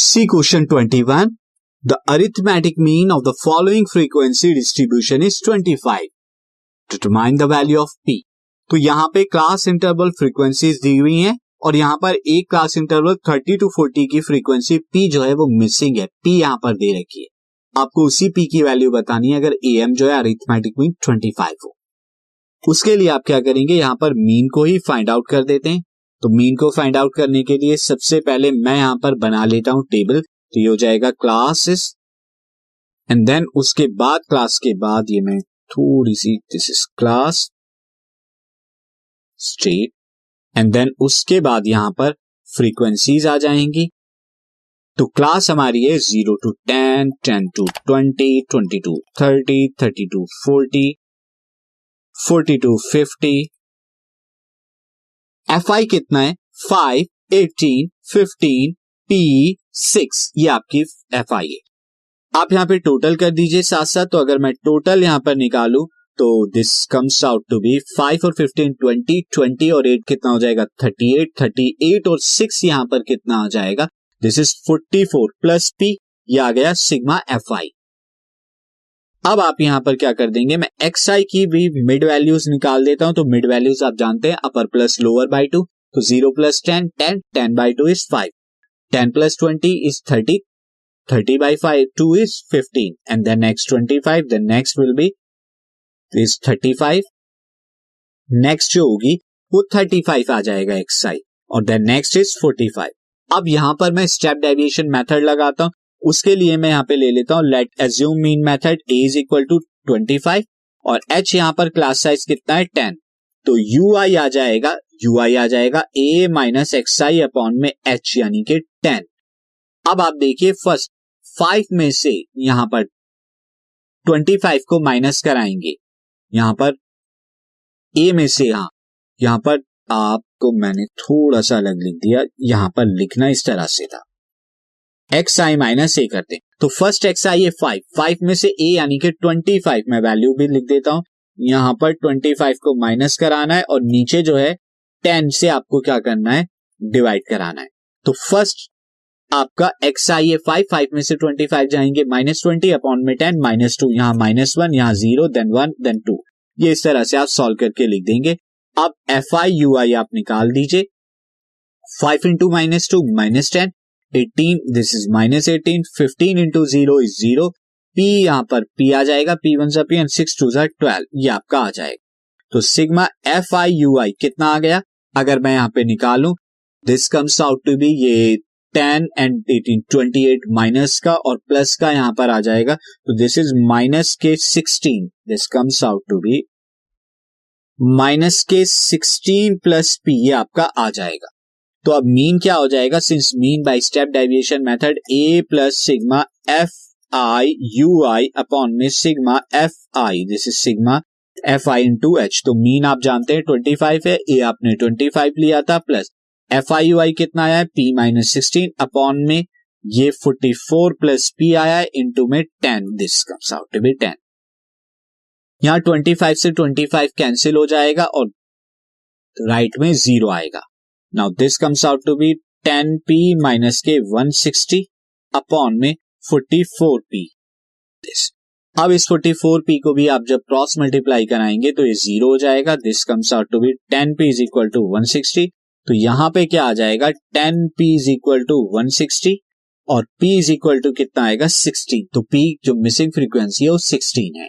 See question 21. The arithmetic mean of the following frequency distribution is 25. Determine the value of P तो यहाँ पे class interval frequencies दी हुई हैं और यहाँ पर एक क्लास इंटरवल 30 टू 40 की फ्रीक्वेंसी पी जो है वो मिसिंग है पी यहाँ पर दे रखी है आपको उसी पी की वैल्यू बतानी है अगर ए एम जो है अरिथमेटिक मीन 25 हो उसके लिए आप क्या करेंगे, यहाँ पर मीन को ही फाइंड आउट कर देते हैं तो मीन को फाइंड आउट करने के लिए सबसे पहले मैं यहाँ पर बना लेता हूँ टेबल तो ये हो जाएगा क्लासेस एंड देन उसके बाद क्लास के बाद ये मैं थोड़ी सी this is class state and then उसके बाद यहाँ पर फ्रीक्वेंसीज आ जाएँगी। तो क्लास हमारी है zero to ten ten to twenty twenty to thirty thirty to forty forty to fifty F I कितना है? Five eighteen fifteen P six ये आपकी एफ़ आई है। आप यहाँ पे टोटल कर दीजिए साथ साथ तो अगर मैं टोटल यहाँ पर निकालू तो this comes out to be five और फिफ्टीन ट्वेंटी ट्वेंटी और एट कितना हो जाएगा? थर्टी एट थर्टी एट और सिक्स यहाँ पर कितना आ जाएगा? This is forty four plus P ये आ गया सिग्मा एफ़ आई अब आप यहाँ पर क्या कर देंगे? मैं एक्स आई की भी मिड वैल्यूज़ निकाल देता हूँ तो मिड वैल्यूज़ आप जानते हैं upper plus lower by two तो zero plus ten ten ten by two is five ten plus twenty is thirty thirty by five two is fifteen and then next twenty five then next will be is thirty five next जो होगी, वो thirty five आ जाएगा X I और then next is forty five अब यहाँ पर मैं step deviation method लगाता हूँ उसके लिए मैं यहाँ पे ले लेता हूँ let assume mean method A is equal to twenty five और एच यहाँ पर क्लास साइज़ कितना है? टेन तो यू आई आ जाएगा यू आई आ जाएगा A minus X I upon में एच यानी कि टेन अब आप देखिए फ़र्स्ट फाइव में से यहाँ पर ट्वेंटी फाइव को माइनस कराएँगे। यहाँ पर ए में से यहाँ यहाँ पर आपको मैंने थोड़ा सा अलग लिख दिया, यहाँ पर लिखना इस तरह से था। एक्स आई माइनस ए करते हैं। तो फ़र्स्ट एक्स आई है फाइव फाइव में से ए यानी कि ट्वेंटी फाइव में वैल्यू भी लिख देता हूँ। यहाँ पर ट्वेंटी फाइव को माइनस कराना है और नीचे जो है टेन से आपको क्या करना है? डिवाइड कराना है। तो फ़र्स्ट आपका एक्स आई है फाइव फाइव में से ट्वेंटी फाइव जाएँगे। माइनस ट्वेंटी अपॉन में टेन माइनस टू यहाँ माइनस वन यहाँ zero then one then two ये इस तरह से आप सॉल्व करके लिख देंगे। अब एफ़ आई यू आई आप निकाल दीजिए। Five into minus two minus ten 18 this is minus eighteen fifteen into zero is zero P यहाँ पर पी आ जाएगा पी वन सा पी एंड सिक्स टू सा ट्वेल्व ये आपका आ जाएगा। तो sigma F I U I कितना आ गया? अगर मैं यहाँ पे निकालू this comes out to be ये ten and eighteen twenty eight minus का और प्लस का यहाँ पर आ जाएगा। तो दिस इज़ माइनस के sixteen this comes out to be minus के सिक्सटीन प्लस पी ये आपका आ जाएगा। तो अब मीन क्या हो जाएगा? Since mean by step deviation method A plus sigma F I U I upon में sigma F I this is sigma F I into H तो मीन आप जानते हैं ट्वेंटी फाइव है ए आपने ट्वेंटी फाइव लिया था plus F I U I कितना आया है? पी माइनस सिक्सटीन अपॉन में ये फोर्टी फोर प्लस पी आया है इंटू में ten this comes out to be ten यहाँ ट्वेंटी फाइव से ट्वेंटी फाइव कैंसिल हो जाएगा और राइट में ज़ीरो आएगा। Now this comes out to be ten P minus के वन सिक्सटी अपॉन में फोर्टी फोर पी अब इस फोर्टी फोर पी को भी आप जब क्रॉस मल्टीप्लाई कराएँगे तो ये ज़ीरो हो जाएगा। This comes out to be ten P is equal to one sixty तो यहाँ पे क्या आ जाएगा? Ten P is equal to one sixty और पी इज़ इक्वल टू कितना आएगा? सिक्सटीन तो पी जो मिसिंग फ्रीक्वेंसी है वो सिक्सटीन है।